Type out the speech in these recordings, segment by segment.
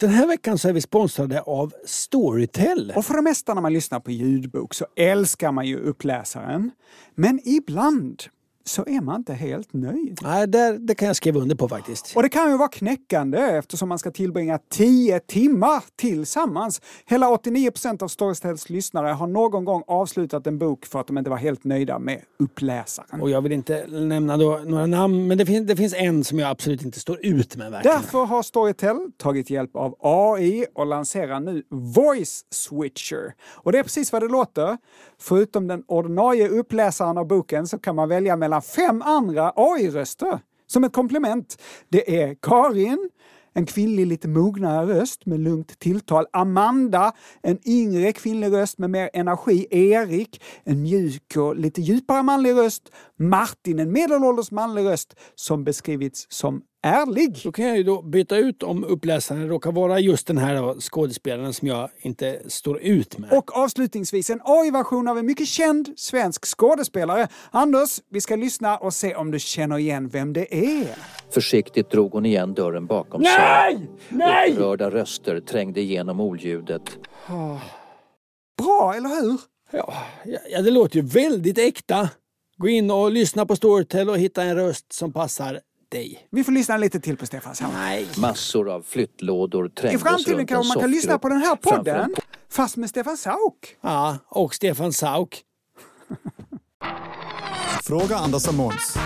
Den här veckan så är vi sponsrade av Storytel. Och för det mesta när man lyssnar på ljudbok så älskar man ju uppläsaren. Men ibland så är man inte helt nöjd. Nej, där, det kan jag skriva under på faktiskt. Och det kan ju vara knäckande eftersom man ska tillbringa 10 timmar tillsammans. Hela 89% av Storytels lyssnare har någon gång avslutat en bok för att de inte var helt nöjda med uppläsaren. Och jag vill inte nämna några namn, men det finns, det finns en som jag absolut inte står ut med verkligen. Därför har Storytel tagit hjälp av AI och lanserar nu Voice Switcher. Och det är precis vad det låter. Förutom den ordinarie uppläsaren av boken så kan man välja mellan fem andra AI-röster. Som ett komplement. Det är Karin, en kvinnlig lite mognare röst med lugnt tilltal. Amanda, en yngre kvinnlig röst med mer energi. Erik, en mjuk och lite djupare manlig röst. Martin, en medelålders manlig röst som beskrivits som ärlig. Då kan jag ju då byta ut om uppläsaren råkar vara just den här skådespelaren som jag inte står ut med. Och avslutningsvis en AI-version av en mycket känd svensk skådespelare. Anders, vi ska lyssna och se om du känner igen vem det är. Försiktigt drog hon igen dörren bakom Nej! sig. Nej! Upprörda röster trängde igenom oljudet. Bra, eller hur? Ja, ja, det låter ju väldigt äkta. Gå in och lyssna på Storytel och hitta en röst som passar dig. Vi får lyssna lite till på Stefan Sauk. Nej. Massor av flyttlådor I trängdes framtiden runt en kanske man kan lyssna på den här framför podden, en fast med Stefan Sauk. Ja, och Stefan Sauk. Fråga Anders och Måns.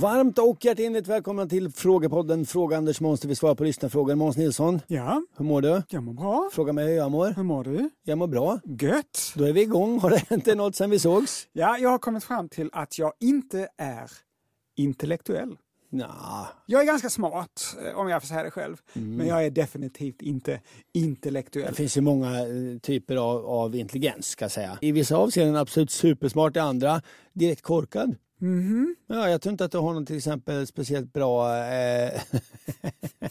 Varmt och hjärtinligt välkomna till Frågepodden Fråga Anders Måns där vi svarar på lyssnarfrågor. Måns Nilsson, Ja, hur mår du? jag mår bra. Fråga mig hur jag mår. Hur mår du? Jag mår bra. Gött. Då är vi igång. Har det hänt något sen vi sågs? Ja, jag har kommit fram till att jag inte är intellektuell. Nja, Jag är ganska smart, eh, om jag får säga det själv. Mm. Men jag är definitivt inte intellektuell. det finns ju många eh, typer av, av intelligens ska jag säga. I vissa avseenden absolut supersmart, i andra direkt korkad. Mhm. Ja, jag tror inte att du har någon till exempel speciellt bra eh,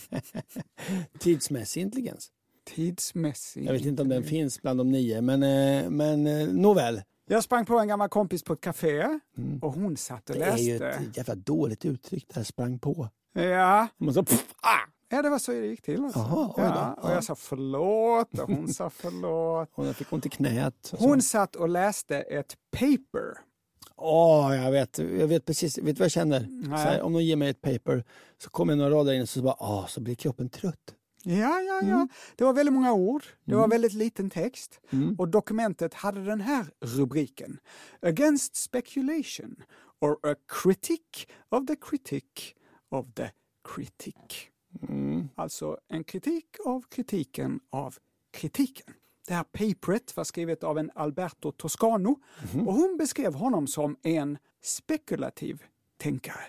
tidsmässig intelligens. Tidsmässig. Jag vet inte om den finns bland de nio, men, eh, men eh, nåväl. Jag sprang på en gammal kompis på ett café och hon satt och Mm. Det är läste. ju ett jävla dåligt uttryck det här sprang på. Ja. Man så, pff, ah! ja, det var så det gick till. Alltså. Då. ja, och Ja. jag sa förlåt och hon sa förlåt. Jag fick ont i knät. Hon satt och läste ett paper. Åh, jag vet, jag vet precis, vet du vad jag känner? Här, om de ger mig ett paper så kommer några rader in och så bara, ah, så blir kroppen trött. Ja, ja, ja. Mm. Det var väldigt många ord. Det var väldigt liten text. Och dokumentet hade den här rubriken. Against speculation or a critic of the critic of the critic. Alltså en kritik av kritiken av kritiken. Det här paperet var skrivet av en Alberto Toscano och hon beskrev honom som en spekulativ tänkare.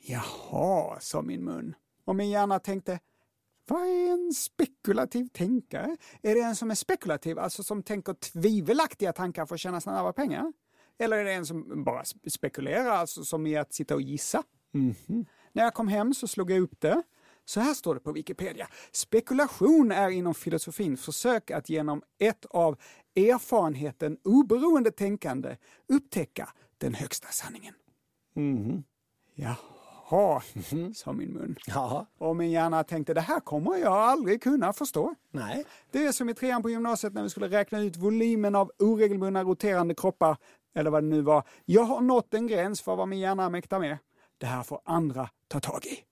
Jaha, sa min mun. Och min hjärna tänkte, vad är en spekulativ tänkare? Är det en som är spekulativ, alltså som tänker tvivelaktiga tankar för att tjäna snabba pengar? Eller är det en som bara spe- spekulerar, alltså som i att sitta och gissa? När jag kom hem så slog jag upp det. Så här står det på Wikipedia. Spekulation är inom filosofin försök att genom ett av erfarenheten oberoende tänkande upptäcka den högsta sanningen. Jaha, sa min mun. Ja. Och min hjärna tänkte, det här kommer jag aldrig kunna förstå. Nej. Det är som i trean på gymnasiet när vi skulle räkna ut volymen av oregelbundna roterande kroppar, eller vad det nu var. Jag har nått en gräns för vad min hjärna mäktar med. Det här får andra ta tag i.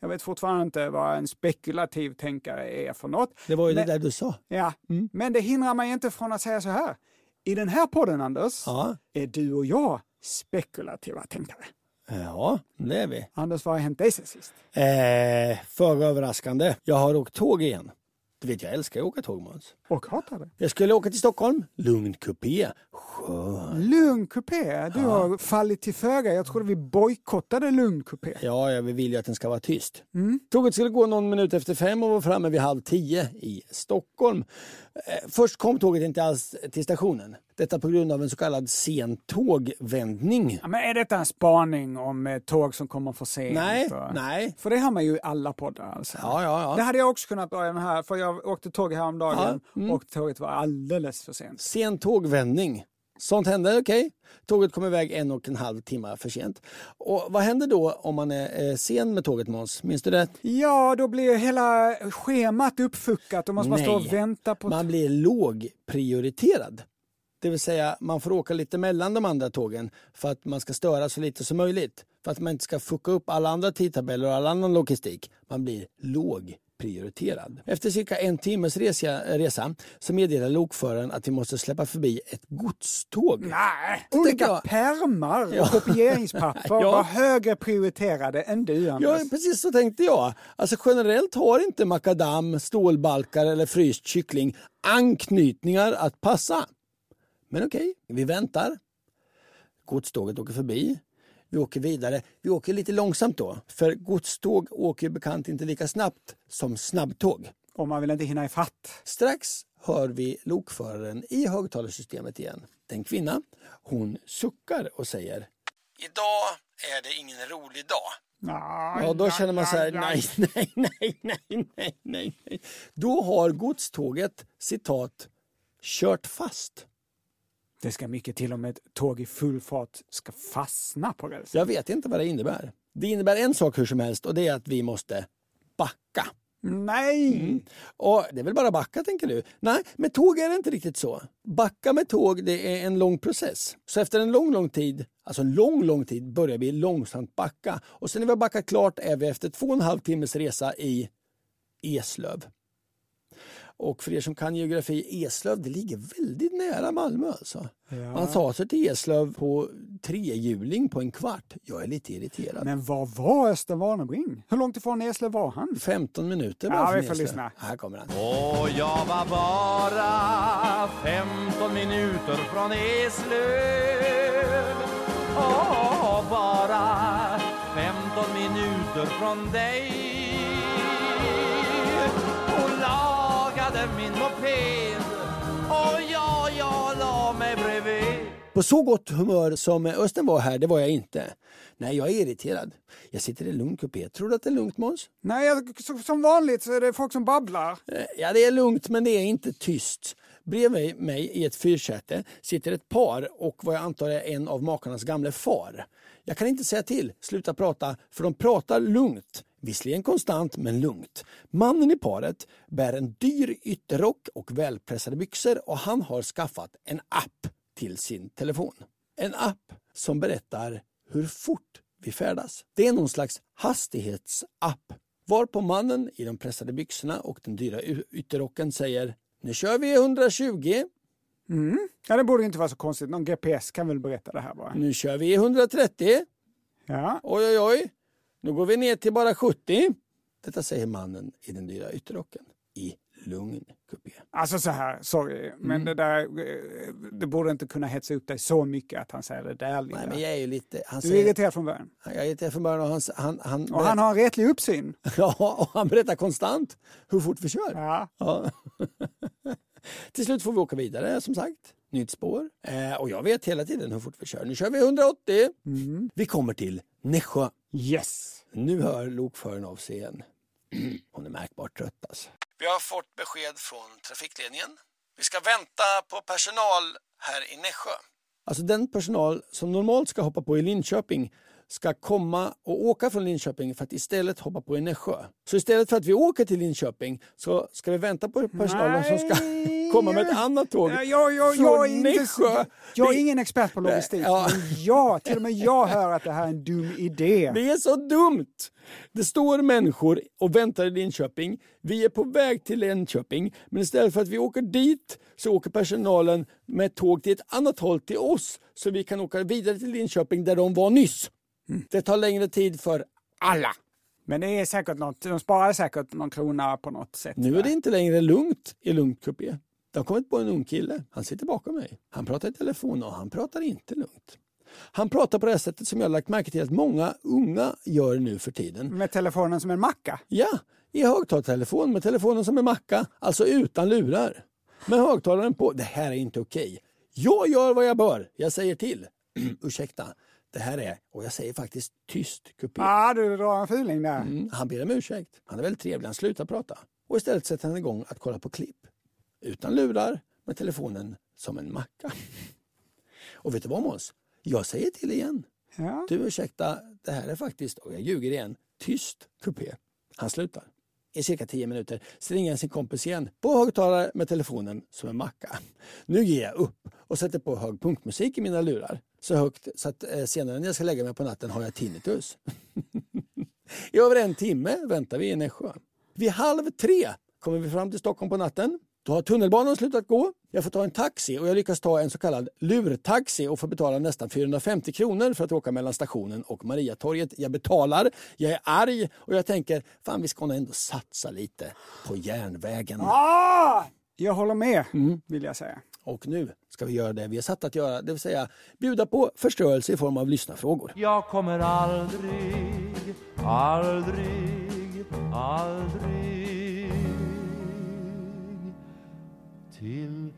Jag vet fortfarande inte vad en spekulativ tänkare är för något. Det var ju Men- det där du sa. Ja, men det hindrar mig inte från att säga så här. I den här podden, Anders, Ja. är du och jag spekulativa tänkare. Ja, det är vi. Anders, vad har hänt dig sen sist? Eh, Föga överraskande. Jag har åkt tåg igen. Du vet, jag älskar att åka tåg, Måns. Och hatar det. Jag skulle åka till Stockholm. Lugn kupé. Skön. Lugn kupé, du har fallit till föga. Jag trodde vi bojkottade lugn kupé. Ja, jag vill ju att den ska vara tyst. Tåget skulle gå någon minut efter fem och var framme vid halv tio i Stockholm. Eh, Först kom tåget inte alls till stationen. Detta på grund av en så kallad sen tågvändning. Ja, men är detta en spaning om eh, tåg som kommer för sent? Nej, och- nej. För det har man ju i alla poddar. Alltså. Ja, ja, ja. Det hade jag också kunnat börja med här, för jag åkte tåg häromdagen Ja, mm. och tåget var alldeles för sent. Sen tågvändning. Sånt händer, okej. Tåget kom iväg en och en halv timme för sent. Och vad händer då om man är eh, sen med tåget Måns? Minns du det? Ja, då blir hela schemat uppfuckat och måste man stå och vänta på... man blir lågprioriterad. Det vill säga man får åka lite mellan de andra tågen för att man ska störa så lite som möjligt. För att man inte ska fucka upp alla andra tidtabeller och all annan logistik. Man blir lågprioriterad. Efter cirka en timmes resa, resa så meddelar lokföraren att vi måste släppa förbi ett godståg. Nej, olika jag- pärmar och Ja. kopieringspapper Ja. var högre prioriterade än du, Anders. Ja, precis så tänkte jag. Alltså generellt har inte makadam, stålbalkar eller fryst kyckling anknytningar att passa. Men okej, vi väntar. Godståget åker förbi. Vi åker vidare. Vi åker lite långsamt då, för godståg åker ju bekant inte lika snabbt som snabbtåg. Och man vill inte hinna ifatt. Strax hör vi lokföraren i högtalarsystemet igen. Den kvinna, hon suckar och säger Idag är det ingen rolig dag. Ja, då känner man så här, nej, nej, nej, nej, nej, nej, nej. Då har godståget, citat, kört fast. Det ska mycket till om ett tåg i full fart ska fastna på rälsen. Jag vet inte vad det innebär. Det innebär en sak hur som helst och det är att vi måste backa. Nej! Och det är väl bara backa tänker du? Nej, med tåg är det inte riktigt så. Backa med tåg det är en lång process. Så efter en lång, lång tid, alltså en lång, lång tid börjar vi långsamt backa. Och sen när vi har backat klart är vi efter två och en halv timmes resa i Eslöv. Och för er som kan geografi, Eslöv det ligger väldigt nära Malmö alltså. Man tar sig till Eslöv på trehjuling på en kvart. Jag är lite irriterad. Men var var Östen Warnerbring? Hur långt ifrån Eslöv var han? 15 minuter bara Ja, vi får lyssna. Här kommer han. Och jag var bara 15 minuter från Eslöv Och bara 15 minuter från dig lagade min moped Och ja, jag la mig bredvid På så gott humör som Östen var här, det var jag inte. Nej, jag är irriterad. Jag sitter i lugn kupé. Tror du att det är lugnt Måns? Nej, jag- som vanligt så är det folk som babblar. Eh, Ja, det är lugnt men det är inte tyst. Bredvid mig i ett fyrsäte sitter ett par och vad jag antar är en av makarnas gamle far. Jag kan inte säga till, sluta prata, för de pratar lugnt. Visserligen konstant, men lugnt. Mannen i paret bär en dyr ytterrock och välpressade byxor och han har skaffat en app till sin telefon. En app som berättar hur fort vi färdas. Det är någon slags hastighetsapp. Varpå mannen i de pressade byxorna och den dyra ytterrocken säger Nu kör vi 120, Ja, det borde inte vara så konstigt. Någon GPS kan väl berätta det här bara. nu kör vi 130, Ja. oj oj oj, nu går vi ner till bara 70. Detta säger mannen i den dyra ytterrocken i lugn kupé. Alltså så här, sorry, men Mm. det där, eh, det borde inte kunna hetsa upp dig så mycket att han säger det där lilla. Nej men jag är ju lite... Han Du är säger, irriterad från början. jag är irriterad från början och han, han, han, Och han har en retlig uppsyn. Ja, och han berättar konstant hur fort vi kör. Ja. Ja. Till slut får vi åka vidare som sagt. Nytt spår. Eh, och jag vet hela tiden hur fort vi kör. Nu kör vi 180. Vi kommer till Nässjö. Yes. Nu hör lokföraren av sig igen. Hon är märkbart trött alltså. Vi har fått besked från trafikledningen. Vi ska vänta på personal här i Nässjö. Alltså den personal som normalt ska hoppa på i Linköping ska komma och åka från Linköping för att istället hoppa på i Nässjö. Så istället för att vi åker till Linköping så ska vi vänta på personalen som ska Nej. komma med ett annat tåg Ja, jag, jag, från jag, är inte, Nässjö. jag är ingen expert på logistik, Ja. men jag, till och med jag hör att det här är en dum idé. Det är så dumt! Det står människor och väntar i Linköping. Vi är på väg till Linköping, men istället för att vi åker dit så åker personalen med tåg till ett annat håll till oss så vi kan åka vidare till Linköping där de var nyss. Det tar längre tid för alla. Men det är säkert något, de sparar säkert någon krona på något sätt. Nu är det inte längre lugnt i Lugnt Kupé. Det har kommit på en ung kille. Han sitter bakom mig. Han pratar i telefon och han pratar inte lugnt. Han pratar på det här sättet som jag har lagt märke till att många unga gör nu för tiden. Med telefonen som en macka. Ja, i högtalartelefon med telefonen som en macka, alltså utan lurar. Med högtalaren på. Det här är inte okej. Jag gör vad jag bör. Jag säger till. Ursäkta, det här är, och jag säger faktiskt tyst kupé. Ja, du drar en fuling där. Mm, han ber om ursäkt. Han är väldigt trevlig. Han slutar prata. Och istället sätter han igång att kolla på klipp. Utan lurar, med telefonen som en macka. Och vet du vad Måns? Jag säger till igen. Ja. Du ursäkta, det här är faktiskt, och jag ljuger igen, tyst kupé. Han slutar. I cirka tio minuter så ringer han sin kompis igen på högtalare med telefonen som en macka. Nu ger jag upp och sätter på hög punkmusik i mina lurar. Så högt så att eh, senare när jag ska lägga mig på natten har jag tinnitus. I över en timme väntar vi i Nässjö. Vid halv tre kommer vi fram till Stockholm på natten. Då har tunnelbanan slutat gå. Jag får ta en taxi och jag lyckas ta en så kallad lurtaxi och får betala nästan 450 kronor för att åka mellan stationen och Mariatorget. Jag betalar, jag är arg och jag tänker fan vi ska nog ändå satsa lite på järnvägen. Ah! Jag håller med, Mm. vill jag säga. Och nu ska vi göra det vi är satt att göra, det vill säga bjuda på förstörelse i form av lyssnarfrågor. Jag kommer aldrig, aldrig, aldrig till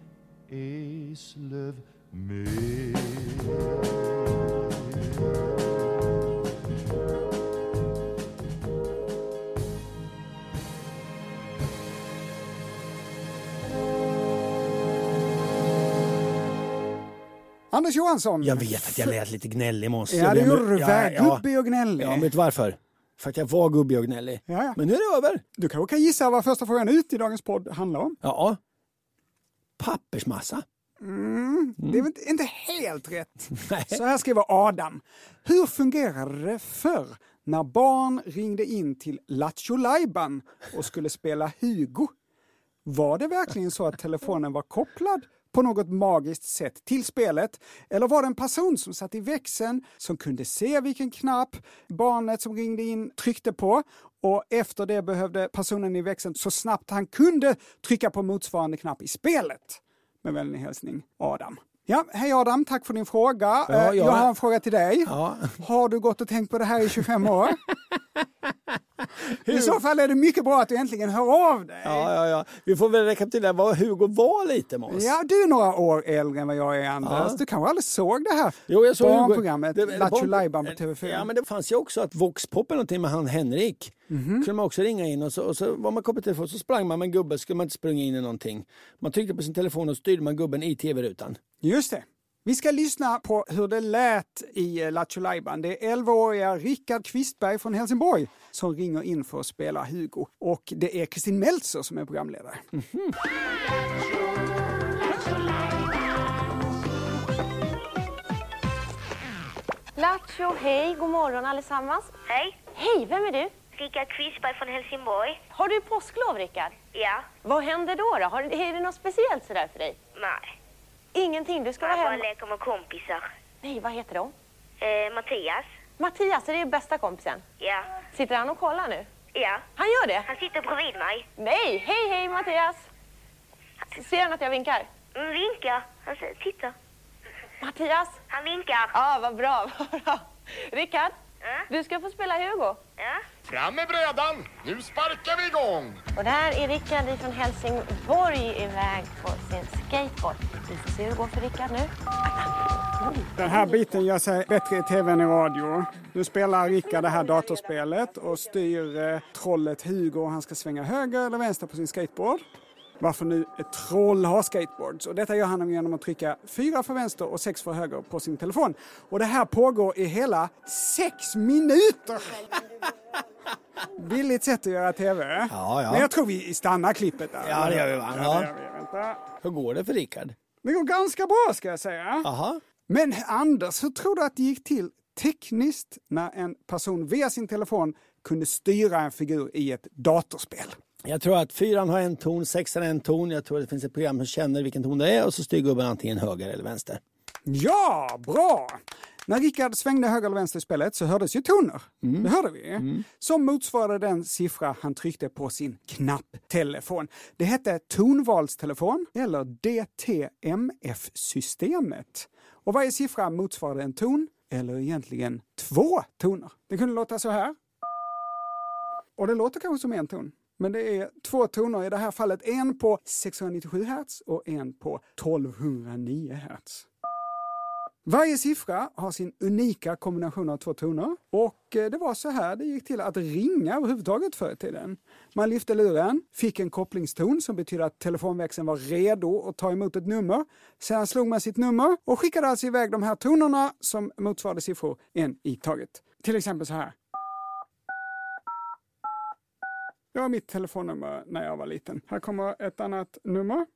Eslöv mer. Anders Johansson. Jag vet att jag lät lite gnällig Måns. Ja, det gjorde du. Ja, ja. Gubbig och gnällig. Ja, vet varför? För att jag var gubbig och gnällig. Ja, ja. Men nu är det över. Du kanske kan gissa vad första frågan ut i dagens podd handlar om? Ja. Pappersmassa. Det är väl inte- helt rätt. Nej. Så här skriver Adam. Hur fungerade det förr när barn ringde in till Lattjo och skulle spela Hugo? Var det verkligen så att telefonen var kopplad på något magiskt sätt till spelet? Eller var det en person som satt i växeln som kunde se vilken knapp barnet som ringde in tryckte på och efter det behövde personen i växeln så snabbt han kunde trycka på motsvarande knapp i spelet? Med vänlig hälsning Adam. Ja, hej Adam, tack för din fråga. Ja, Eh, ja. Jag har en fråga till dig. Ja. Har du gått och tänkt på det här i 25 år? I så fall är det mycket bra att du äntligen hör av dig. Ja, ja, ja. Vi får väl rekapitulera vad Hugo var lite Måns. Ja, du är några år äldre än vad jag är Anders. Ja. Du kanske aldrig såg det här Jo, jag såg barnprogrammet Lattjo Lajban på TV4. Ja, men det fanns ju också att Voxpop eller någonting med han Henrik. Mhm. kunde man också ringa in och så, och så var man kopplad till telefon så sprang man med en gubbe, skulle man inte springa in i någonting. Man tryckte på sin telefon och styrde man gubben i tv-rutan. Just det. Vi ska lyssna på hur det lät i eh, Lattjo. Det är 11-åriga Rickard Kvistberg från Helsingborg som ringer in för att spela Hugo. Och det är Kristin Meltzer som är programledare. Lattjo, hej, god morgon allesammans. Hej, Hej, vem är du? Rickard Kvistberg från Helsingborg. Har du påsklov, Rickard? Ja, Vad händer då? då? Har, är det något speciellt sådär för dig? nej. Ingenting, du ska Jag vara bara hemma. leker med kompisar. Nej, vad heter de? Eh, Mattias? Mattias, är det bästa kompisen? Ja. Sitter han och kollar nu? Ja. Han gör det? Han sitter bredvid mig. Nej, hej, hej Mattias! Ser han att jag vinkar? Mm, vinkar. Han säger, titta. Mattias? Han vinkar. Ja, vad bra, vad bra. Rickard. Du ska få spela Hugo. Ja. Fram med brädan! Nu sparkar vi igång! Och där är Rickard ifrån Helsingborg iväg på sin skateboard. Vi får se hur det går för Rickard nu. Den här biten gör sig bättre i tv än i radio. Nu spelar Rickard det här datorspelet och styr eh, trollet Hugo. Han ska svänga höger eller vänster på sin skateboard. Varför nu ett troll har skateboards. Och detta gör han genom att trycka fyra för vänster och sex för höger på sin telefon. Och det här pågår i hela sex minuter! Billigt sätt att göra TV. Ja, ja. Men jag tror vi stannar klippet där. Ja, det gör vi, va? Ja, Ja. det gör vi. Vänta. Hur går det för Rickard? Det går ganska bra ska jag säga. Aha. Men Anders, hur tror du att det gick till tekniskt när en person via sin telefon kunde styra en figur i ett datorspel? Jag tror att fyran har en ton, sexan en ton. Jag tror att det finns ett program som känner vilken ton det är och så styr gubben antingen höger eller vänster. Ja, bra! När Rickard svängde höger eller vänster i spelet så hördes ju toner. Det hörde vi. Som motsvarade den siffra han tryckte på sin knapptelefon. Det hette tonvalstelefon eller DTMF-systemet. Och varje siffra motsvarade en ton, eller egentligen två toner. Det kunde låta så här. Och det låter kanske som en ton. Men det är två toner i det här fallet. En på 697 Hz och en på 1209 Hz. Varje siffra har sin unika kombination av två toner och eh, det var så här det gick till att ringa överhuvudtaget förr i tiden. Man lyfte luren, fick en kopplingston som betyder att telefonväxeln var redo att ta emot ett nummer. Sedan slog man sitt nummer och skickade alltså iväg de här tonerna som motsvarade siffror en i taget. Till exempel så här. Det var mitt telefonnummer när jag var liten. Här kommer ett annat nummer.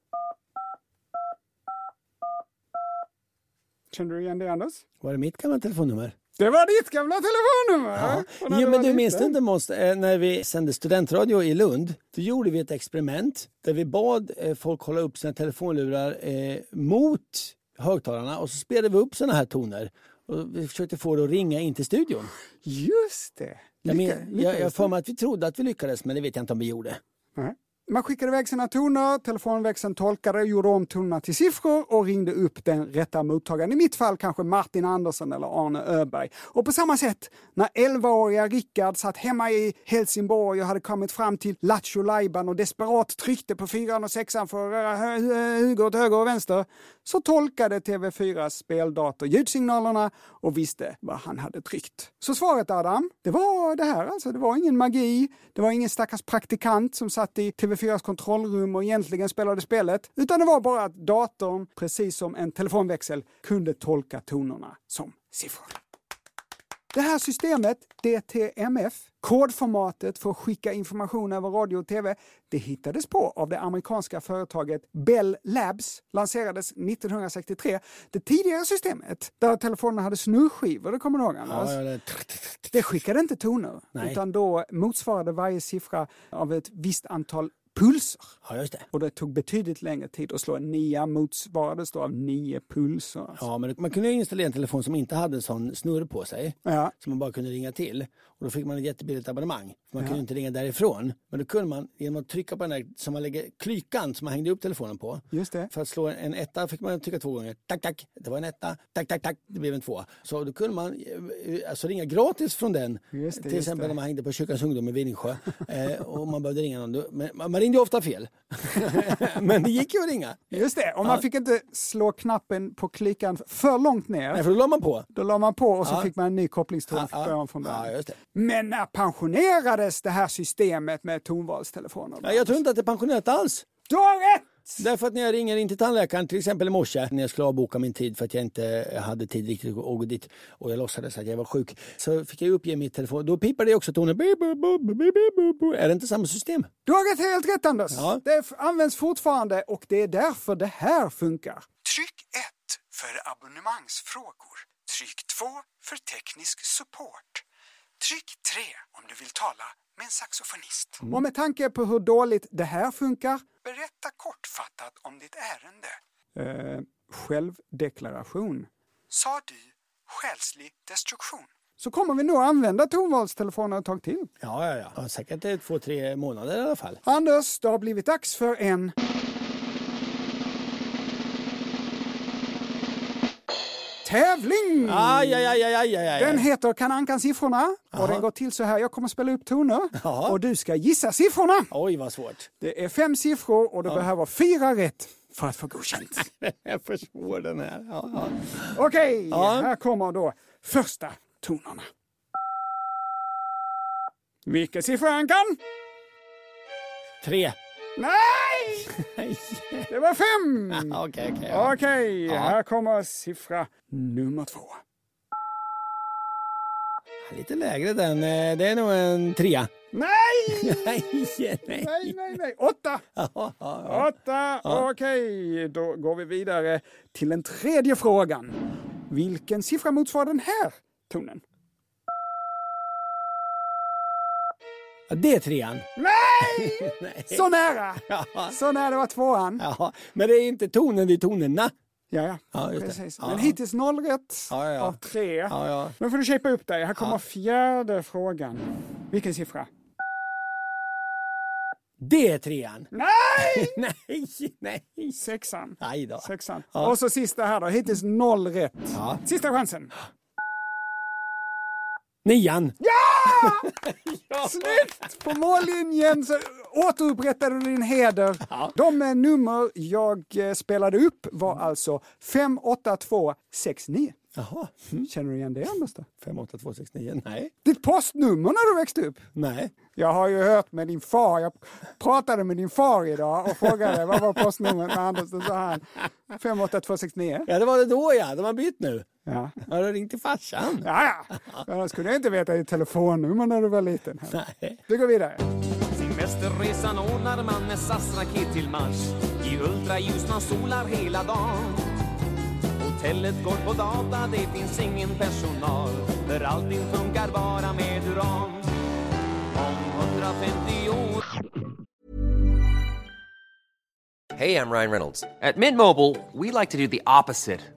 Kände du igen det Anders? Var det mitt gamla telefonnummer? Det var ditt gamla telefonnummer! Ja. Jo, men du minns inte Måns, eh, när vi sände studentradio i Lund? Då gjorde vi ett experiment där vi bad eh, folk hålla upp sina telefonlurar eh, mot högtalarna och så spelade vi upp såna här toner. Och vi försökte få det att ringa in till studion. Just det! Jag, men, jag, jag för mig att vi trodde att vi lyckades, men det vet jag inte om vi gjorde. Man skickade iväg sina toner, telefonväxeln tolkade, gjorde om tonerna till siffror och ringde upp den rätta mottagaren. I mitt fall kanske Martin Andersson eller Arne Öberg. Och på samma sätt, när 11-åriga Rickard satt hemma i Helsingborg och hade kommit fram till Lattjo Lajban och desperat tryckte på fyran och sexan för att röra Hugo åt höger och vänster, så tolkade TV4s speldator ljudsignalerna och visste vad han hade tryckt. Så svaret Adam, det var det här alltså. Det var ingen magi, det var ingen stackars praktikant som satt i TV TV4s kontrollrum och egentligen spelade spelet, utan det var bara att datorn, precis som en telefonväxel, kunde tolka tonerna som siffror. Det här systemet, DTMF, kodformatet för att skicka information över radio och TV, det hittades på av det amerikanska företaget Bell Labs, lanserades 1963. Det tidigare systemet, där telefonerna hade snurrskivor, det kommer du ihåg Anders? Ja, det, Det skickade inte toner, Nej. utan då motsvarade varje siffra av ett visst antal pulser. ja, just det. Och det tog betydligt längre tid att slå en nia motsvarades då av nio pulser. Alltså. Ja, men man kunde installera en telefon som inte hade en sån snurr på sig. Ja. Som man bara kunde ringa till. Och då fick man ett jättebilligt abonnemang. Man Ja. kunde inte ringa därifrån. Men då kunde man genom att trycka på den där som man lägger klykan som man hängde upp telefonen på. Just det. För att slå en etta fick man trycka två gånger. Tack, tack. Det var en etta. Tack, tack, tack. Det blev en tvåa. Så då kunde man eh, alltså ringa gratis från den. Just det, till exempel när man hängde på Kyrkans ungdom i Vinningsjö. eh, och man behövde ringa någon. Men man ringde ju ofta fel. Men det gick ju att ringa. Just det, och man Ja. fick inte slå knappen på klykan för långt ner. Nej, för då la man på. Då la man på och så Ja. fick man en ny kopplingston Ja, från början. Ja, just det. Men när pensionerades det här systemet med tonvalstelefoner? Ja, jag tror inte att det är pensionerat alls. Du har rätt! Därför att när jag ringer in till tandläkaren, till exempel i morse, när jag skulle avboka min tid för att jag inte hade tid riktigt att gå dit och jag låtsades att jag var sjuk, så fick jag uppge mitt telefon. Då pipade det också tonen. Är det inte samma system? Du har rätt, helt rätt Anders. Ja. Det används fortfarande och det är därför det här funkar. Tryck 1 för abonnemangsfrågor. Tryck 2 för teknisk support. Tryck 3 om du vill tala med en saxofonist. Och med tanke på hur dåligt det här funkar, berätta kortfattat om ditt ärende. Eh, självdeklaration. Sa du själslig destruktion? Så kommer vi nog använda tonvalstelefoner ett tag till. Ja, ja, ja. säkert två, tre månader i alla fall. Anders, det har blivit dags för en... Tävling! Aj, aj, aj, aj, aj, aj. Den heter Kan Ankan siffrorna och den går till så här. Jag kommer spela upp toner Jaha. och du ska gissa siffrorna. Oj, vad svårt. Det är fem siffror och du behöver fyra rätt för att få godkänt. jag är för svår den här. Ja, ja. Okej, Ja. här kommer då första tonerna. Vilken siffra Ankan? Tre. Nej! Det var fem! Okej, okej. ja. Okej, Ja. här kommer siffra nummer två. Lite lägre den. eh, Det är nog en trea. Nej! nej, nej. Nej. Åtta! Åtta, Ja. okej. Då går vi vidare till den tredje frågan. Vilken siffra motsvarar den här tonen? Det är trean. Nej! Nej. Så nära! Ja. Så nära var tvåan. Ja, men det är inte tonen, det är tonerna. Ja, ja. Precis. Men hittills noll rätt av tre. Nu får du shapea upp dig. Här kommer fjärde frågan. Vilken siffra? Det är trean. Nej! nej, nej. Sexan. Aj då. Sexan. Och så sista här då. Hittills noll rätt. Sista chansen. Nian. Ja! Snyggt! På mållinjen så återupprättade du din heder. De eh, nummer jag eh, spelade upp var alltså 5, 8, 2, 6, 9. Jaha. Känner du igen det Anders? Då? 58269. Nej. Ditt postnummer när du växte upp? Nej. Jag har ju hört med din far. Jag pratade med din far idag och frågade vad var postnumret med Anders. Då sa han 58269. Ja, det var det då ja. De har bytt nu. Ja. Har du ringt till farsan? Ja, ja. Jag inte veta ditt telefonnummer när du var liten. Nej. Vi går vidare. Semesterresan ordnar man med SAS raket till Mars I ultraljus man solar hela dagen Hotellet går på data, det finns ingen personal För allting funkar bara med uran Om 150 år Hey, I'm Ryan Reynolds. At Mint Mobile, we like to do the opposite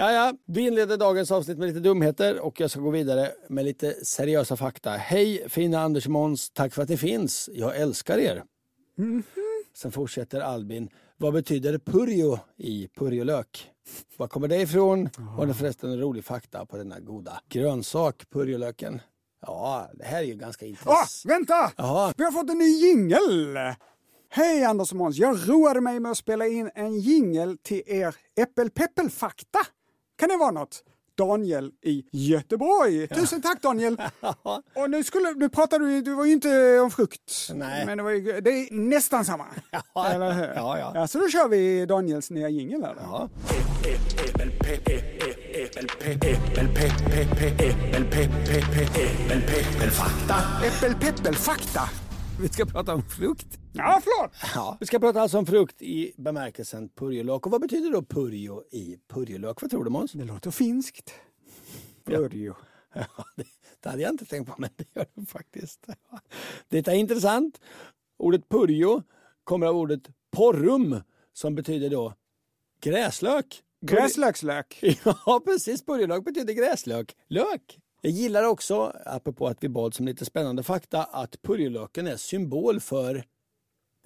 Ja, ja. Vi inleder dagens avsnitt med lite dumheter och jag ska gå vidare med lite seriösa fakta. Hej fina Anders och Måns, tack för att ni finns. Jag älskar er. Sen fortsätter Albin. Vad betyder purjo i purjolök? Var kommer det ifrån? Var det förresten en rolig fakta på denna goda grönsak, purjolöken? Ja, det här är ju ganska Åh, intressant. vänta! Jaha. Vi har fått en ny jingel! Hej Anders och Måns, jag roade mig med att spela in en jingel till er äppelpeppelfakta. Kan det vara något? Daniel i Göteborg. Tusen tack Daniel! Och nu, skulle, nu pratade du, du var ju inte om frukt. Nej. Men det, var ju, det är nästan samma. Eller hur? Ja, ja. Så då kör vi Daniels nya jingel här. då. Ja. Äppelpeppelfakta. Vi ska prata om frukt. Ja, förlåt! Ja. Vi ska prata alltså om frukt i bemärkelsen purjolök. Och vad betyder då purjo i purjolök? Vad tror du Måns? Det låter finskt. Purjo. Ja, det, det hade jag inte tänkt på, men det gör det faktiskt. Detta är intressant. Ordet purjo kommer av ordet porrum som betyder då gräslök. Gräslökslök. Ja, precis. Purjolök betyder gräslök. Lök. Jag gillar också, apropå att vi bad som lite spännande fakta, att purjolöken är symbol för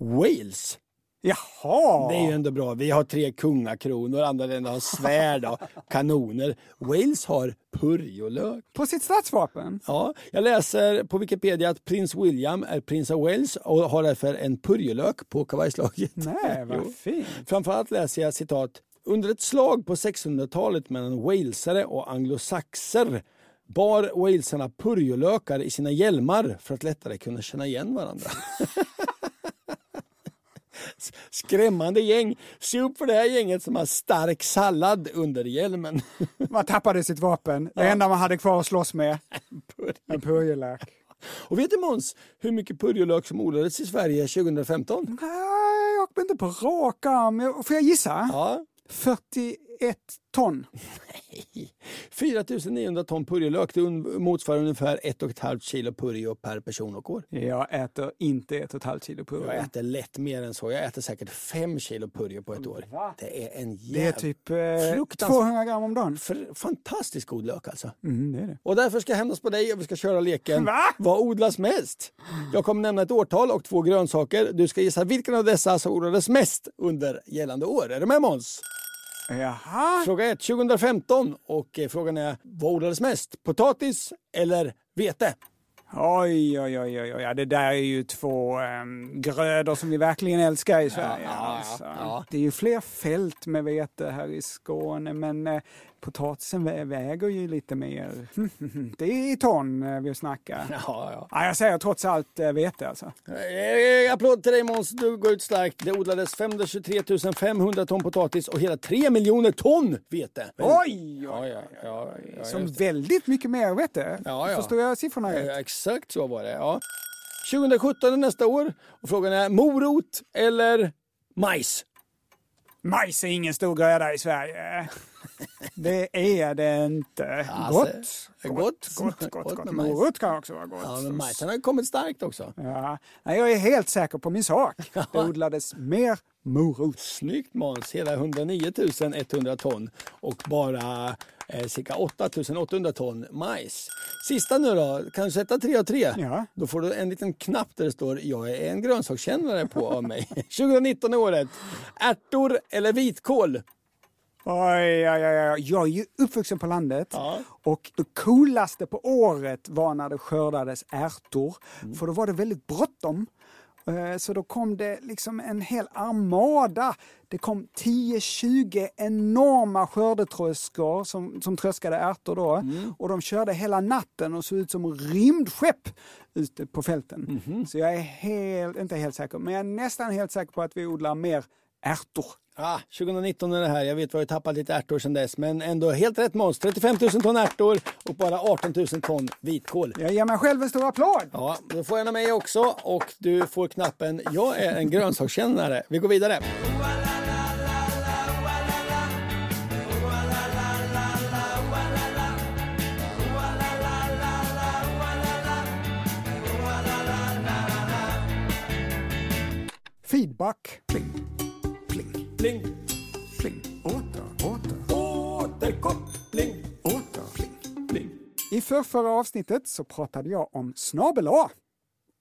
Wales. Jaha! Det är ju ändå bra. Vi har tre kungakronor, andra länder har svärd och kanoner. Wales har purjolök. På sitt statsvapen? Ja, jag läser på Wikipedia att prins William är prins av Wales och har därför en purjolök på kavajslaget. Nej, vad Jo. fint. Framförallt läser jag citat. Under ett slag på 1600-talet mellan walesare och anglosaxer bar walesarna purjolökar i sina hjälmar för att lättare kunna känna igen varandra. Skrämmande gäng. Se upp för det här gänget som har stark sallad under hjälmen. Man tappade sitt vapen. Det enda man hade kvar att slåss med. En purjolök. Och vet du Måns hur mycket purjolök som odlades i Sverige 2015? Nej, jag kommer inte på rak arm. Får jag gissa? Ja. 41 ett ton. 4900 ton purjolök, det motsvarar ungefär ett och ett halvt kilo purjo per person och år. Jag äter inte ett och ett halvt kilo purjo. Jag äter lätt mer än så. Jag äter säkert fem kilo purjo på ett år. Det är en jävla... Det är typ eh, Fruktansvärt- 200 gram om dagen. För, fantastiskt god lök alltså. Mm, det är det. Och därför ska jag hämnas på dig och vi ska köra leken Va? Vad odlas mest? Jag kommer nämna ett årtal och två grönsaker. Du ska gissa vilken av dessa som odlades mest under gällande år. Är du med Måns? Jaha. Fråga 1, 2015 och eh, frågan är vad odlades mest? Potatis eller vete? Oj, oj, oj, oj, oj. Det där är ju två um, grödor som vi verkligen älskar i Sverige. alltså. Det är ju fler fält med vete här i Skåne, men eh, potatisen vä- väger ju lite mer. Det är i ton eh, vi snackar. Ja, ja. Ja, jag säger trots allt eh, vete alltså. Eh, Applåd till dig Måns, du går ut starkt. Det odlades 523 500 ton potatis och hela 3 miljoner ton vete. Oj! Ja, ja, ja, Som väldigt mycket mer vete. Förstår jag siffrorna rätt? Exakt så var det. Ja. 2017 är nästa år och frågan är morot eller majs? Majs är ingen stor gröda i Sverige. Det är det inte. Alltså, gott. gott. Gott, gott, Gott gott. Morot kan också vara gott. Ja, men majsen har kommit starkt också. Ja. Nej, jag är helt säker på min sak. Det odlades mer morot. Snyggt Måns, hela 109 100 ton och bara eh, cirka 8 800 ton majs. Sista nu då, kan du sätta 3 av 3? Ja. Då får du en liten knapp där det står jag är en grönsakskännare på av mig. 2019 är året. Ärtor eller vitkål? Oj, oj, oj. Jag är ju uppvuxen på landet Ja. och det coolaste på året var när det skördades ärtor. Mm. För då var det väldigt bråttom. Eh, Så då kom det liksom en hel armada. Det kom 10-20 enorma skördetröskor som, som tröskade ärtor då. Mm. Och de körde hela natten och såg ut som rymdskepp ute på fälten. Mhm. Så jag är helt, inte helt säker, men jag är nästan helt säker på att vi odlar mer ärtor. Ah, 2019 är det här. Jag vet vi har ju tappat lite ärtor sedan dess, men ändå helt rätt Måns. 35 000 ton ärtor och bara 18 000 ton vitkål. Jag ger mig själv en stor applåd! Ja, då får en av mig också och du får knappen Jag är en grönsakskännare. Vi går vidare. Feedback. Pling. Pling. Åter, åter, Återkoppling. åter. Pling. Pling. I förrförra avsnittet så pratade jag om snabel A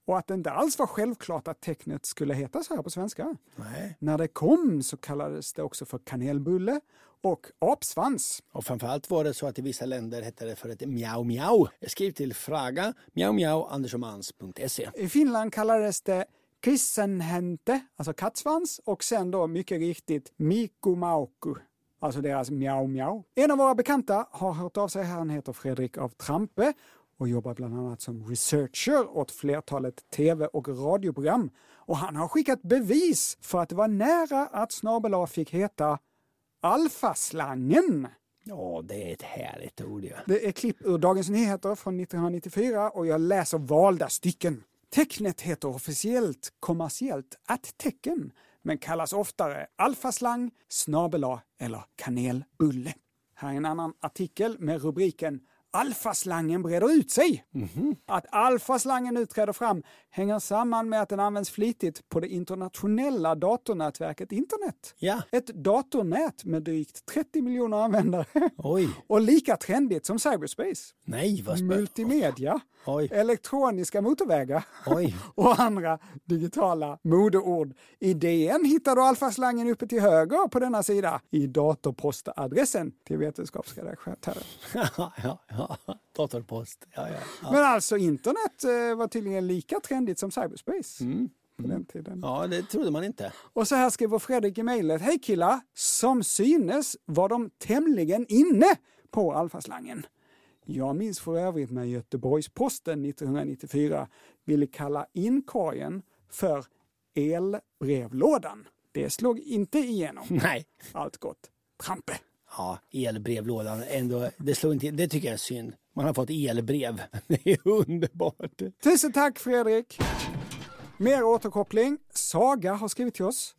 och att det inte alls var självklart att tecknet skulle heta så här på svenska. Nej. När det kom så kallades det också för kanelbulle och apsvans. Och framförallt var det så att i vissa länder hette det för ett miau miau. Skriv till fraga miau miau andersomans.se. I Finland kallades det kissenhente, alltså kattsvans, och sen då mycket riktigt mikumauku, alltså deras miau miau. En av våra bekanta har hört av sig, han heter Fredrik av Trampe och jobbar bland annat som researcher åt flertalet tv och radioprogram. Och han har skickat bevis för att det var nära att snabel fick heta alfaslangen. Ja, det är ett härligt ord ja. Det är klipp ur Dagens Nyheter från 1994 och jag läser valda stycken. Tecknet heter officiellt kommersiellt att-tecken men kallas oftare alfaslang, snabel A eller kanelbulle. Här är en annan artikel med rubriken Alfaslangen breder ut sig. Att alfaslangen nu träder fram hänger samman med att den används flitigt på det internationella datornätverket internet. Ja. Ett datornät med drygt 30 miljoner användare. Oj. Och lika trendigt som cyberspace. Nej, vad spännande. Multimedia, Oj. elektroniska motorvägar Oj. och andra digitala modeord. I DN hittar du alfaslangen uppe till höger på denna sida i datorpostadressen till vetenskapsredaktören. ja, ja, ja. Datorpost. Ja, ja. ja. Men alltså internet eh, var tydligen lika trendigt som cyberspace. Den tiden. ja, det trodde man inte. Och så här skriver Fredrik i mejlet. Hej killar! Som synes var de tämligen inne på alfaslangen. Jag minns för övrigt när Göteborgs-Posten 1994 ville kalla inkorgen för elbrevlådan. Det slog inte igenom. Nej. Allt gott. Trampe. Ja, elbrevlådan. Ändå, det, slår inte, det tycker jag är synd. Man har fått elbrev. Det är underbart. Tusen tack Fredrik! Mer återkoppling. Saga har skrivit till oss.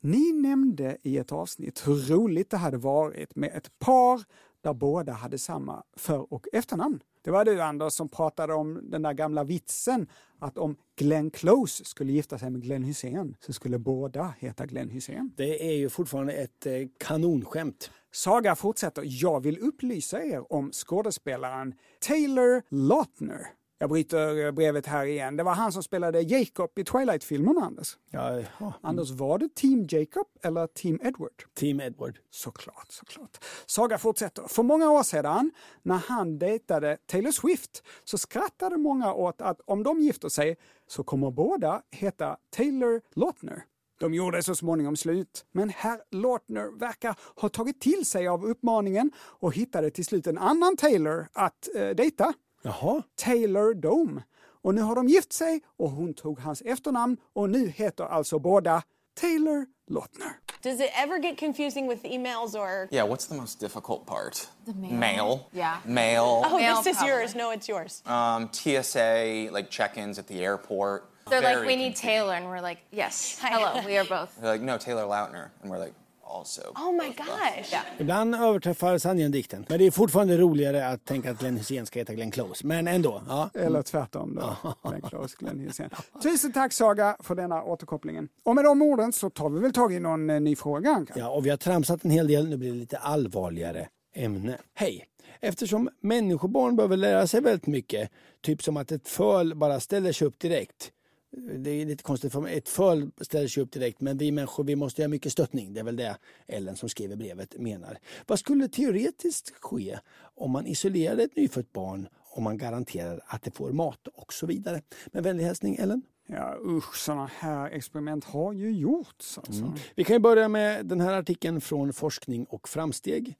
Ni nämnde i ett avsnitt hur roligt det hade varit med ett par där båda hade samma för och efternamn. Det var du Anders som pratade om den där gamla vitsen att om Glenn Close skulle gifta sig med Glenn Hussein så skulle båda heta Glenn Hussein. Det är ju fortfarande ett eh, kanonskämt. Saga fortsätter. Jag vill upplysa er om skådespelaren Taylor Lautner. Jag bryter eh, brevet här igen. Det var han som spelade Jacob i Twilight-filmerna, Anders. Ja, ja. Anders, var det Team Jacob eller Team Edward? Team Edward. Såklart, såklart. Saga fortsätter. För många år sedan, när han dejtade Taylor Swift, så skrattade många åt att om de gifter sig så kommer båda heta Taylor Lautner. De gjorde så småningom slut, men herr Lautner verkar ha tagit till sig av uppmaningen och hittade till slut en annan Taylor att eh, dejta. Jaha. Taylor Dome. Och nu har de gift sig och hon tog hans efternamn och nu heter alltså båda Taylor Lautner. Does it ever get confusing with emails or? Yeah, what's the most difficult part? The mail. Mail. Yeah. Mail. Oh, Mail, this is probably. yours. No, it's yours. Um, TSA, like check-ins at the airport. They're like, Very we need Taylor, and we're like, yes, hello, we are both. They're like, no, Taylor Lautner. And we're like, also. Oh my gosh. Yeah. Ibland överträffar sanningen dikten. Men det är fortfarande roligare att tänka att Glenn Hysén ska heta Glenn Close. Men ändå. Ja. Eller tvärtom då. Glenn Close, Glenn Hysén. Tusen tack Saga för denna återkopplingen. Och med de orden så tar vi väl tag i någon eh, ny fråga. Anka? Ja, och vi har tramsat en hel del. Nu blir det lite allvarligare ämne. Hej! Eftersom människobarn behöver lära sig väldigt mycket, typ som att ett föl bara ställer sig upp direkt. Det är lite konstigt, för ett föl ställer sig upp direkt, men vi människor vi måste göra mycket stöttning. Det är väl det Ellen som skriver brevet menar. Vad skulle teoretiskt ske om man isolerade ett nyfött barn om man garanterar att det får mat och så vidare? Med vänlig hälsning Ellen. Ja usch, sådana här experiment har ju gjorts. Alltså. Mm. Vi kan börja med den här artikeln från Forskning och framsteg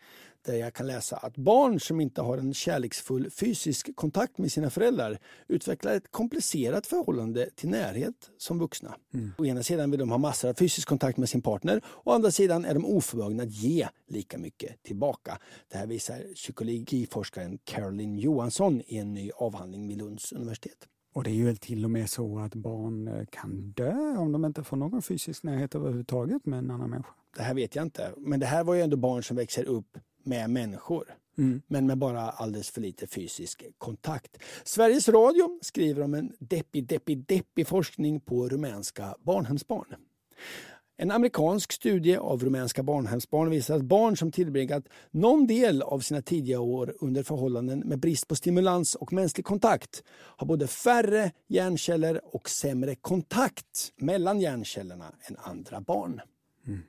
där jag kan läsa att barn som inte har en kärleksfull fysisk kontakt med sina föräldrar utvecklar ett komplicerat förhållande till närhet som vuxna. Å ena sidan vill de ha massor av fysisk kontakt med sin partner, å andra sidan är de oförmögna att ge lika mycket tillbaka. Det här visar psykologiforskaren Caroline Johansson i en ny avhandling vid Lunds universitet. Och det är ju till och med så att barn eh, kan dö om de inte får någon fysisk närhet överhuvudtaget med en annan människa. Det här vet jag inte, men det här var ju ändå barn som växer upp med människor. Mm. men med bara alldeles för lite fysisk kontakt. Sveriges Radio skriver om en deppig, deppig, deppig forskning på rumänska barnhemsbarn. En amerikansk studie av rumänska barnhemsbarn visar att barn som tillbringat någon del av sina tidiga år under förhållanden med brist på stimulans och mänsklig kontakt har både färre hjärnceller och sämre kontakt mellan hjärncellerna än andra barn.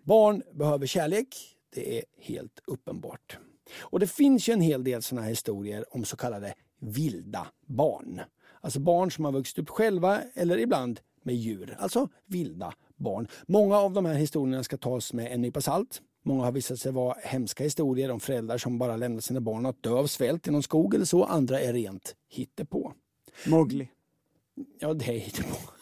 Barn behöver kärlek, det är helt uppenbart. Och det finns ju en hel del sådana historier om så kallade vilda barn. Alltså barn som har vuxit upp själva eller ibland med djur. Alltså vilda barn. Många av de här historierna ska tas med en nypa salt. Många har visat sig vara hemska historier om föräldrar som bara lämnat sina barn att dö av svält i någon skog eller så. Andra är rent hittepå. Mowgli. Ja, det är hittepå.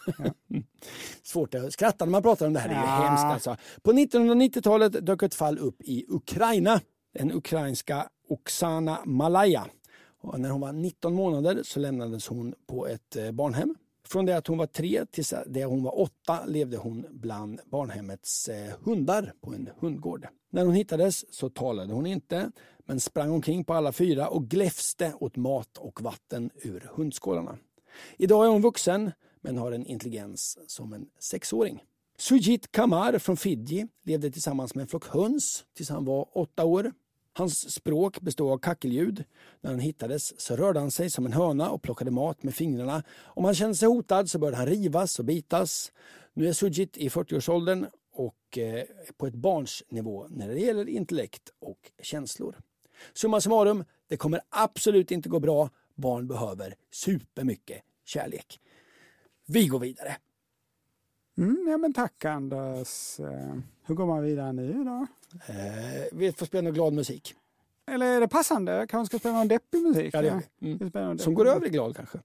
Svårt att skratta när man pratar om det här. Det är ju Ja. hemskt alltså. På 1990-talet dök ett fall upp i Ukraina. Den ukrainska Oksana Malaya. Och när hon var 19 månader så lämnades hon på ett eh, barnhem. Från det att hon var tre till det hon var åtta levde hon bland barnhemmets eh, hundar på en hundgård. När hon hittades så talade hon inte men sprang omkring på alla fyra och gläfste åt mat och vatten ur hundskålarna. Idag är hon vuxen men har en intelligens som en sexåring. Sujit Kamar från Fiji levde tillsammans med en flock höns tills han var åtta år. Hans språk bestod av kackelljud. När han hittades så rörde han sig som en höna och plockade mat med fingrarna. Om han kände sig hotad så började han rivas och bitas. Nu är Sujit i 40-årsåldern och eh, på ett barns nivå när det gäller intellekt och känslor. Summa summarum, det kommer absolut inte gå bra. Barn behöver supermycket kärlek. Vi går vidare. Mm, ja, men tack Anders. Eh, Hur går man vidare nu då? Eh, vi får spela någon glad musik. Eller är det passande? Kanske ska spela någon deppig musik? Ja, det gör vi. Vi spelar någon Som går över i glad kanske.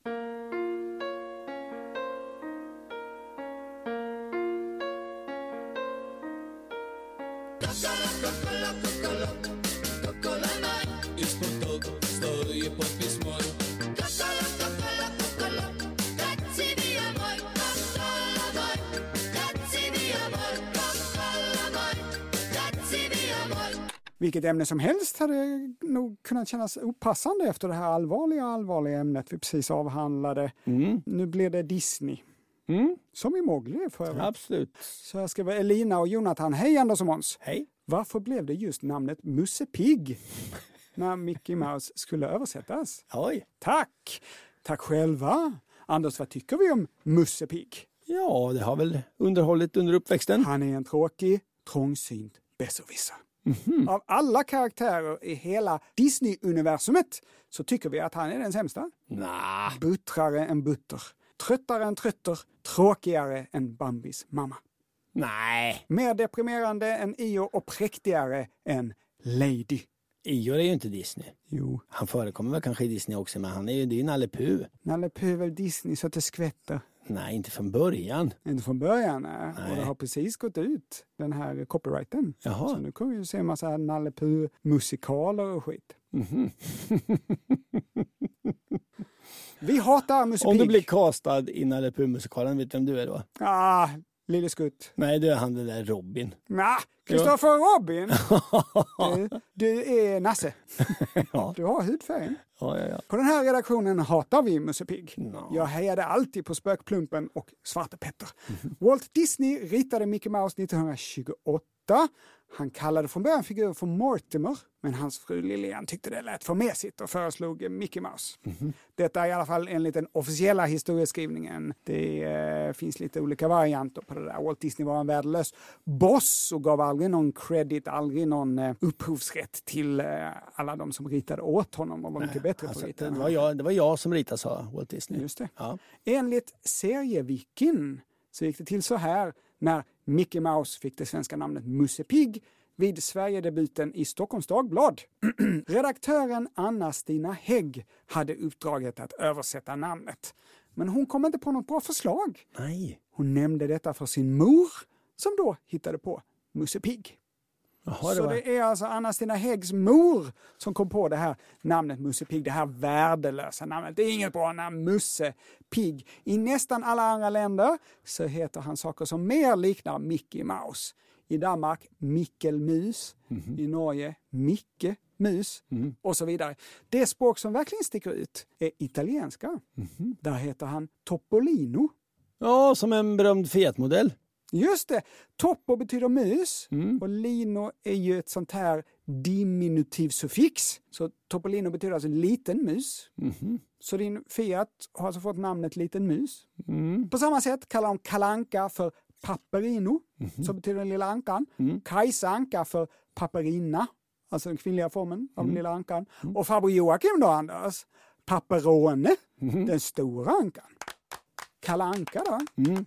Vilket ämne som helst hade nog kunnat kännas opassande efter det här allvarliga, allvarliga ämnet vi precis avhandlade. Nu blir det Disney. Som i Mowgli för övrigt. Absolut. Så här skriver Elina och Jonathan. Hej Anders och Måns! Hej! Varför blev det just namnet Musse Pigg när Mickey Mouse skulle översättas? Oj! Tack! Tack själva! Anders, vad tycker vi om Musse Pigg? Ja, det har väl underhållit under uppväxten. Han är en tråkig, trångsynt besserwisser. Av alla karaktärer i hela Disney-universumet så tycker vi att han är den sämsta. Nah. Buttrare än Butter. Tröttare än Trötter. Tråkigare än Bambis mamma. Nej. Mer deprimerande än Io och präktigare än Lady. Ior är ju inte Disney. Jo. Han förekommer väl kanske i Disney också, men han är ju, det är ju Nalle Puh. Nalle Puh är väl Disney så att det skvätter. Nej, inte från början. Inte från början, nej. Nej. Och det har precis gått ut, den här copyrighten. Jaha. Så nu kommer vi att se en massa Nalle Puh-musikaler och skit. Mhm. Vi hatar Musse Om du blir castad i Nalle Puh-musikalen, vet du vem du är då? Ah, Lille Skutt. Nej, du är han den där Robin. Nah, Kristoffer Robin. du, du är Nasse. Ja. Du har hudfärgen. Ja, ja, ja. På den här redaktionen hatar vi Musse Pigg. Jag hejade alltid på Spökplumpen och Svarte Petter. Mhm. Walt Disney ritade Mickey Mouse 1928. Han kallade från början figuren för Mortimer, men hans fru Lilian tyckte det lät för mesigt och föreslog Mickey Mouse. Mhm. Detta är i alla fall enligt den officiella historieskrivningen. Det eh, finns lite olika varianter på det där. Walt Disney var en värdelös boss och gav aldrig någon credit, aldrig någon eh, upphovsrätt till eh, alla de som ritade åt honom och var mycket bättre på Alltså, att rita. det, var jag, det var jag som ritade, sa Walt Disney. Just det. Ja. Enligt serievikin så gick det till så här när Mickey Mouse fick det svenska namnet Musse Pigg vid Sverigedebuten i Stockholms Dagblad. Redaktören Anna-Stina Hägg hade uppdraget att översätta namnet. Men hon kom inte på något bra förslag. Nej. Hon nämnde detta för sin mor som då hittade på Musse Pigg. Jaha, det Så var... det är alltså Anna-Stina Häggs mor som kom på det här namnet Musse Pigg, det här värdelösa namnet. Det är inget bra namn, Musse Pigg. I nästan alla andra länder så heter han saker som mer liknar Mickey Mouse. I Danmark Mikkelmus, i Norge Micke Mus och så vidare. Det språk som verkligen sticker ut är italienska. Där heter han Topolino. Ja, som en berömd Fiat-modell. Just det! Toppo betyder mus och lino är ju ett sånt här diminutivsuffix. Så Topolino betyder alltså liten mus. Så din Fiat har alltså fått namnet liten mus. På samma sätt kallar de kalanka för Paperino, som betyder den lilla ankan. Kajsa Anka för Paperina, alltså den kvinnliga formen av den lilla ankan. Och farbror Joakim då, Anders? Paperone, den stora ankan. Kalle Anka då,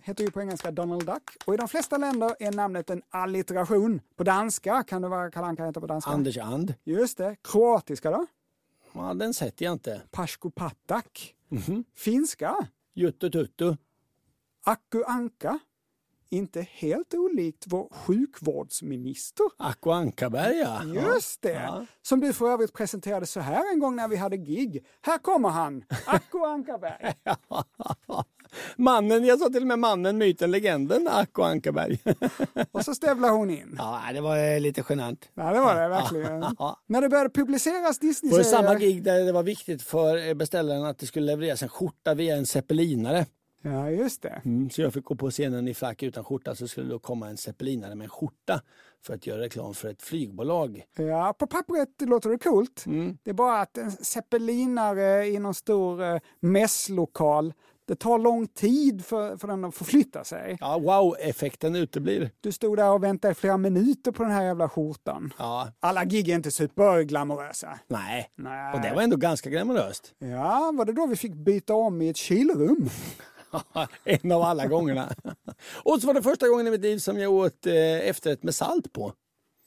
heter ju på engelska Donald Duck. Och i de flesta länder är namnet en allitteration. På danska kan det vara Kalle Anka heter på danska. Anders And. Just det. Kroatiska då? Ja, den sätter jag inte. Pasko Patak. Finska? Juttu Tuttu. Akku Anka. Inte helt olikt vår sjukvårdsminister. Acko Ankarberg, ja. Just det! Ja. Som du för övrigt presenterade så här en gång när vi hade gig. Här kommer han, Acko Ankarberg. Mannen, jag sa till och med mannen, myten, legenden Acko Ankarberg. Och så stävlar hon in. ja, det var eh, lite genant. Ja, det var det verkligen. När det började publiceras På Disney-serier... samma gig där det var viktigt för beställaren att det skulle levereras en skjorta via en zeppelinare. Ja, just det. Mm, så jag fick gå på scenen i frack utan skjorta så skulle det då komma en zeppelinare med en skjorta för att göra reklam för ett flygbolag. Ja, på pappret låter det coolt. Mm. Det är bara att en zeppelinare i någon stor eh, mässlokal, det tar lång tid för, för den att förflytta sig. Ja, wow-effekten uteblir. Du stod där och väntade flera minuter på den här jävla skjortan. Ja, Alla gig är inte superglamorösa. nej. Nej. Och det var ändå ganska glamoröst. Ja, var det då vi fick byta om i ett kylrum? en av alla gångerna. Och så var det första gången i mitt liv som jag åt eh, efterrätt med salt på.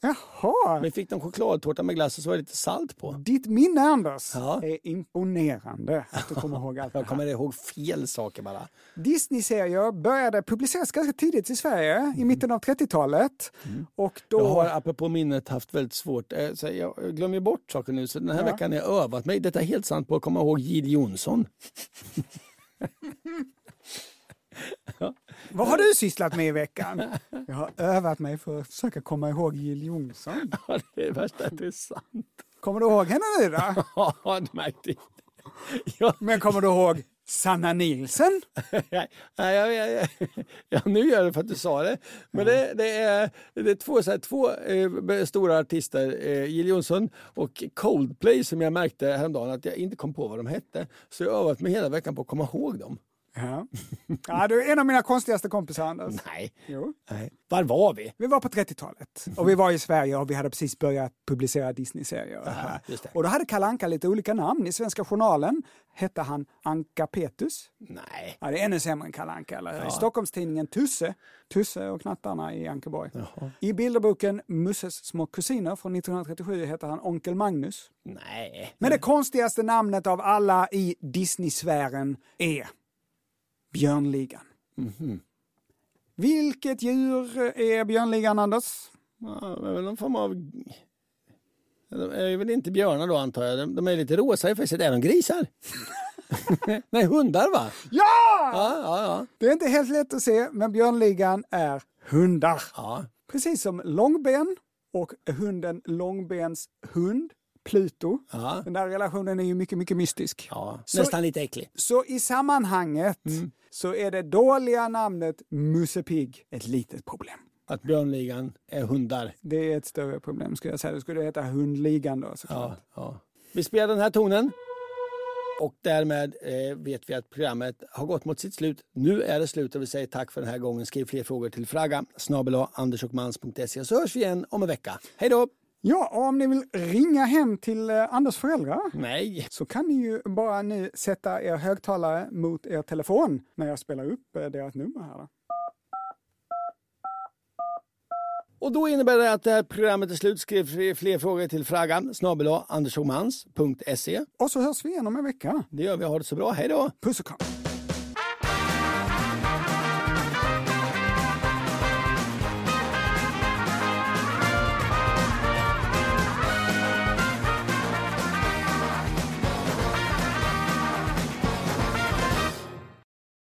Jaha! Vi fick en chokladtårta med glass och så var det lite salt på. Ditt minne, Anders, Ja. är imponerande. Att du kommer ihåg allt Jag kommer ihåg fel saker bara. Disney-serier började publiceras ganska tidigt i Sverige, i mitten av 30-talet. Och då... Jag har apropå minnet haft väldigt svårt, eh, så jag glömmer bort saker nu så den här Ja. veckan har jag övat mig, detta är helt sant, på att komma ihåg Jill Johnson. Vad har du sysslat med i veckan? Jag har övat mig för att försöka komma ihåg Jill Johnson. Ja, det är det värsta att det är sant. Kommer du ihåg henne nu då? Ja, det märkte jag. Ja. Men kommer du ihåg Sanna Nilsen? Nej, jag, jag, jag, ja, nu gör det för att du sa det. Men det, det, är, det är två, så här, två eh, stora artister, eh, Jill Johnson och Coldplay som jag märkte häromdagen att jag inte kom på vad de hette. Så jag har övat mig hela veckan på att komma ihåg dem. Ja. ja, du är en av mina konstigaste kompisar Anders. Nej. Jo. Nej. Var var vi? Vi var på 30-talet och vi var i Sverige och vi hade precis börjat publicera Disney-serier. och. Och då hade Kalle Anka lite olika namn. I Svenska Journalen hette han Anka Petus. Nej. Ja, det är ännu sämre än Kalle Anka. Eller? Ja. I Stockholmstidningen Tusse, Tusse och knattarna i Ankeborg. I bilderboken Musses små kusiner från 1937 heter han Onkel Magnus. Nej. Men det konstigaste namnet av alla i Disney-sfären är Björnligan. Mhm. Vilket djur är björnligan, Anders? Ja, det är väl någon form av... De är väl inte björnar då antar jag. De- De är lite rosa i facet. Är de grisar? Nej, hundar va? Ja! Ja, ja, ja. Det är inte helt lätt att se, men björnligan är hundar. ja. Precis som långben och hunden långbens hund, Pluto. Ja. Den där relationen är ju mycket, mycket mystisk. ja. Så- Nästan lite äcklig. Så i sammanhanget så är det dåliga namnet Musse Pigg ett litet problem. Att björnligan är hundar. Det är ett större problem skulle jag säga. Det skulle heta Hundligan då såklart. Ja, ja. Vi spelar den här tonen. Och därmed eh, vet vi att programmet har gått mot sitt slut. Nu är det slut och vi säger tack för den här gången. Skriv fler frågor till snabel-a andersochmans.se så hörs vi igen om en vecka. Hej då! Ja, och om ni vill ringa hem till eh, Anders föräldrar Nej. så kan ni ju bara nu sätta er högtalare mot er telefon när jag spelar upp eh, deras nummer här. Och då innebär det att det här programmet är slut. Skriv fler, frågor till snabel-a andersochmans.se. Och så hörs vi igen om en vecka. Det gör vi. Ha det så bra. Hej då! Puss och kram!